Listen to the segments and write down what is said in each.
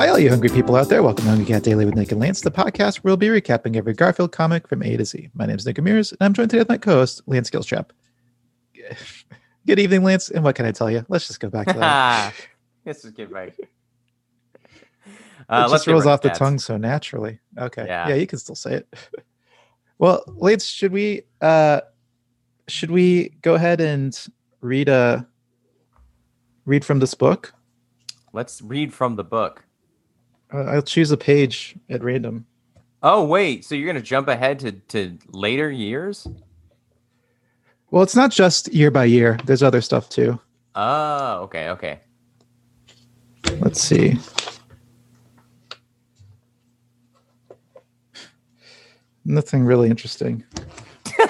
Hi, all you hungry people out there. Welcome to Hungry Cat Daily with Nick and Lance, the podcast where we'll be recapping every Garfield comic from A to Z. My name is Nick Amirs, and I'm joined today with my co-host, Lance Skillstrap. Good evening, Lance. And what can I tell you? Let's just go back to that. Let's just get right. Uh, it let's just rolls off the tongue so naturally. Okay. Yeah. Yeah. you can still say it. well, Lance, should we uh should we go ahead and read a read from this book? Let's read from the book. Uh, I'll choose a page at random. Oh wait, so you're gonna jump ahead to to later years? Well, it's not just year by year. There's other stuff too. Oh, okay, okay. Let's see. Nothing really interesting.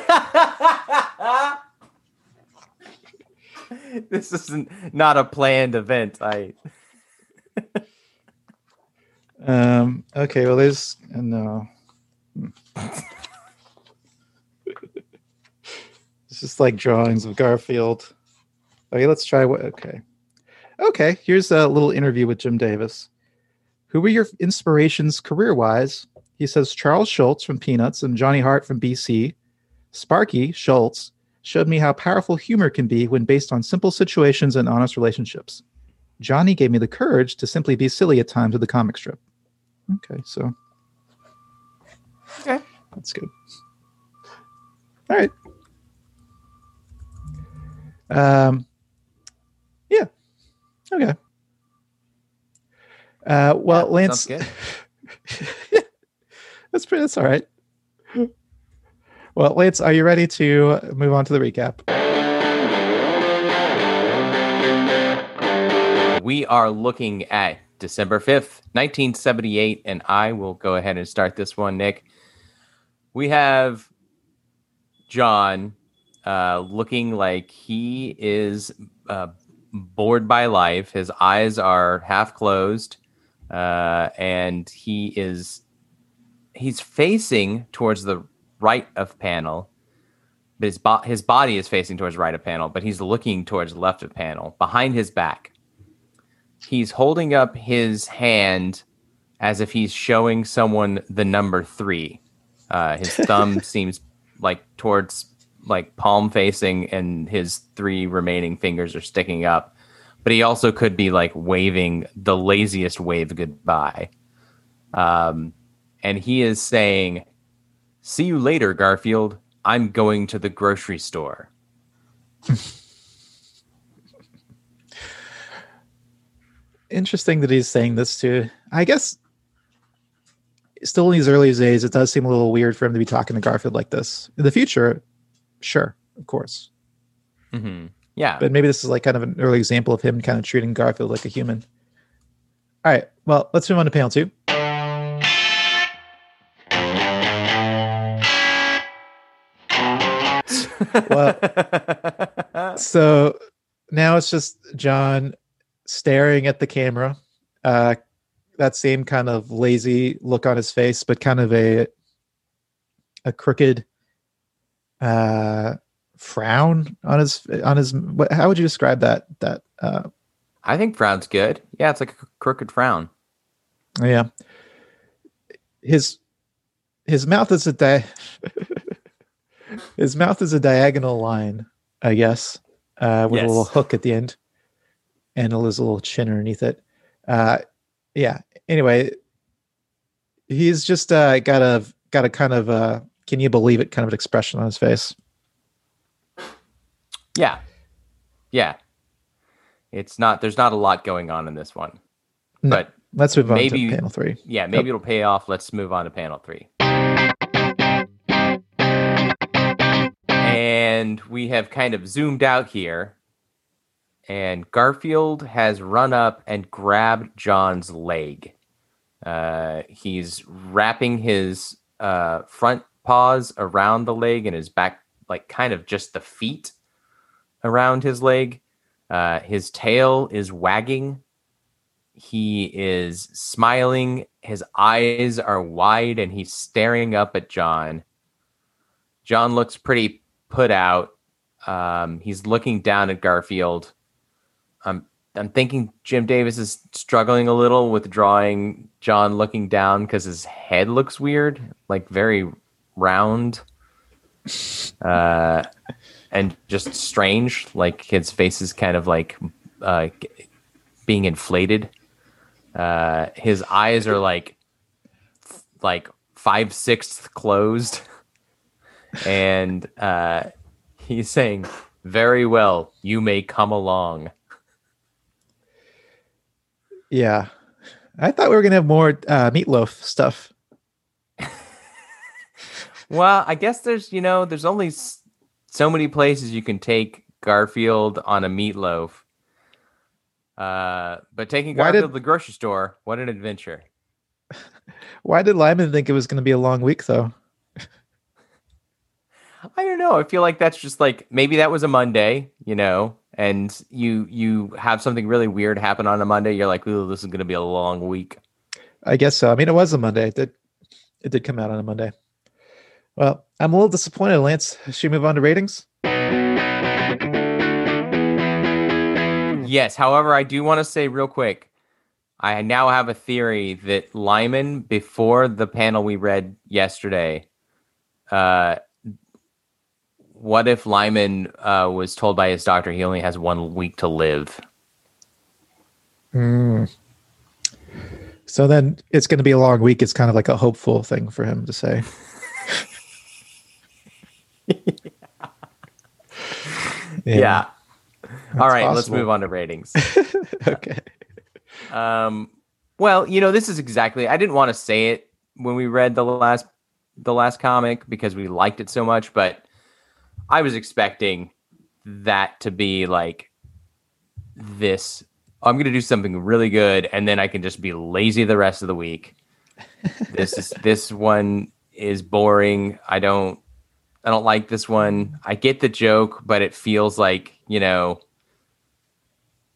this isn't not a planned event. I Um, okay, well, there's no. it's just like drawings of Garfield. Okay, let's try what. Okay, okay. Here's a little interview with Jim Davis. Who were your inspirations career-wise? He says Charles Schulz from Peanuts and Johnny Hart from BC. Sparky Schulz showed me how powerful humor can be when based on simple situations and honest relationships. Johnny gave me the courage to simply be silly at times with the comic strip. Okay, so Okay. that's good. All right. Um. Yeah. Okay. Uh. Well, Yeah, Lance. sounds that's pretty. That's all right. Well, Lance, are you ready to move on to the recap? we are looking at December 5th, 1978, and I will go ahead and start this one, Nick. We have Jon uh, looking like he is uh, bored by life. His eyes are half closed, uh, and he is he's facing towards the right of panel. But his, bo- his body is facing towards right of panel, but he's looking towards left of panel, behind his back he's holding up his hand as if he's showing someone the number three. Uh, his thumb seems like towards like palm facing, and his three remaining fingers are sticking up. But he also could be like waving the laziest wave goodbye. Um, and he is saying, "See you later, Garfield. I'm going to the grocery store." Interesting that he's saying this to. I guess still in these early days, it does seem a little weird for him to be talking to Garfield like this. In the future, sure, of course. hmm Yeah. But maybe this is like kind of an early example of him kind of treating Garfield like a human. All right. Well, let's move on to panel two. Well, so now it's just Jon staring at the camera. Uh, that same kind of lazy look on his face, but kind of a a crooked uh, frown on his on his. What, how would you describe that? That uh, I think frown's good. Yeah, it's like a crooked frown. yeah. His his mouth is a di- his mouth is a diagonal line, I guess, uh, with a little hook at the end, and a little chin underneath it. Uh, yeah. Anyway, he's just uh, got a got a kind of uh, can you believe it kind of an expression on his face. Yeah. Yeah. It's not there's not a lot going on in this one. No. But Let's move on Maybe- to panel three. yeah, maybe it'll pay off. Let's move on to panel 3. And we have kind of zoomed out here and Garfield has run up and grabbed Jon's leg. Uh, he's wrapping his uh, front paws around the leg and his back, like kind of just the feet around his leg. Uh, his tail is wagging. He is smiling. His eyes are wide and he's staring up at Jon. Jon looks pretty put out. Um, he's looking down at Garfield. I'm I'm thinking Jim Davis is struggling a little with drawing Jon looking down because his head looks weird, like very round, uh, and just strange. Like his face is kind of like uh, being inflated. Uh, his eyes are like like five sixths closed, and uh, he's saying, "Very well, you may come along." Yeah. I thought we were going to have more uh, meatloaf stuff. well, I guess there's, you know, there's only so many places you can take Garfield on a meatloaf. Uh, but taking Garfield did, to the grocery store, what an adventure. Why did Lyman think it was going to be a long week, though? I don't know. I feel like that's just like maybe that was a Monday, you know, and you you have something really weird happen on a Monday, you're like, "Ooh, this is going to be a long week." I guess so. I mean, it was a Monday. It did it did come out on a Monday. Well, I'm a little disappointed, Lance. Should we move on to ratings? Yes. However, I do want to say real quick, I now have a theory that Lyman, before the panel we read yesterday, uh, what if Lyman uh, was told by his doctor he only has one week to live? Mm. So then it's going to be a long week. It's kind of like a hopeful thing for him to say. yeah. yeah. All right, possible. let's move on to ratings. okay. Um, well, you know, this is exactly. I didn't want to say it when we read the last the last comic because we liked it so much, but I was expecting that to be like this. I'm going to do something really good, and then I can just be lazy the rest of the week. this is this one is boring. I don't I don't like this one. I get the joke, but it feels like you know,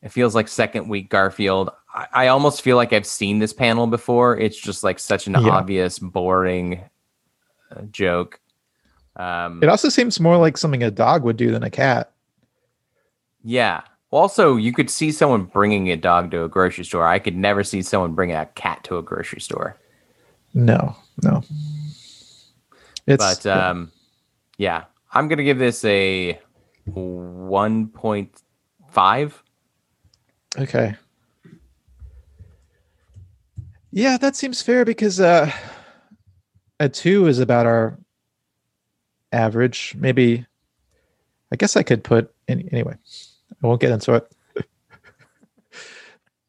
it feels like second week Garfield. I, I almost feel like I've seen this panel before. It's just like such an yeah. obvious, boring uh, joke. Um, it also seems more like something a dog would do than a cat. Yeah. Also, you could see someone bringing a dog to a grocery store. I could never see someone bringing a cat to a grocery store. No, no. It's, but um, yeah. yeah, I'm gonna give this a 1.5. Okay. Yeah, that seems fair because uh, a two is about our average. Maybe I guess I could put any, anyway. I won't get into it.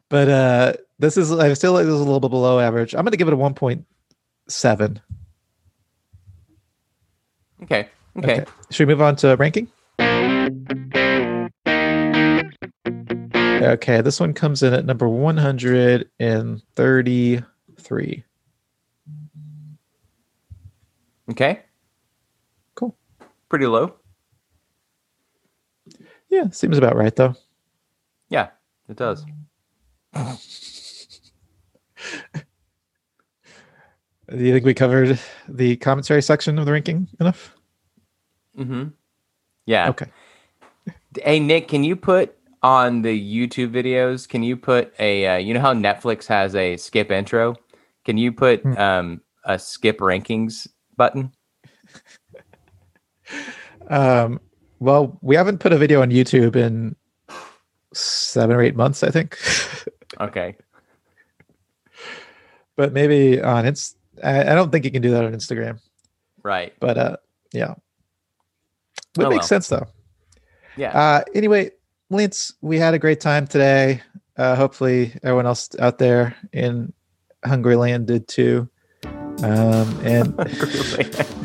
but uh this is I still like this is a little bit below average. I'm gonna give it a 1.7. Okay. Okay. okay. Should we move on to ranking? Okay, this one comes in at number 133. Okay pretty low. Yeah, seems about right though. Yeah, it does. Do you think we covered the commentary section of the ranking enough? Mm-hmm. Yeah. Okay. Hey Nick, can you put on the YouTube videos? Can you put a? Uh, you know how Netflix has a skip intro? Can you put hmm. um, a skip rankings button? Um, well, we haven't put a video on YouTube in seven or eight months, I think. okay. But maybe on it's. I, I don't think you can do that on Instagram. Right. But uh, yeah. It oh, makes well. sense though. Yeah. Uh, anyway, Lance, we had a great time today. Uh, hopefully, everyone else out there in Hungry Land did too. Um, and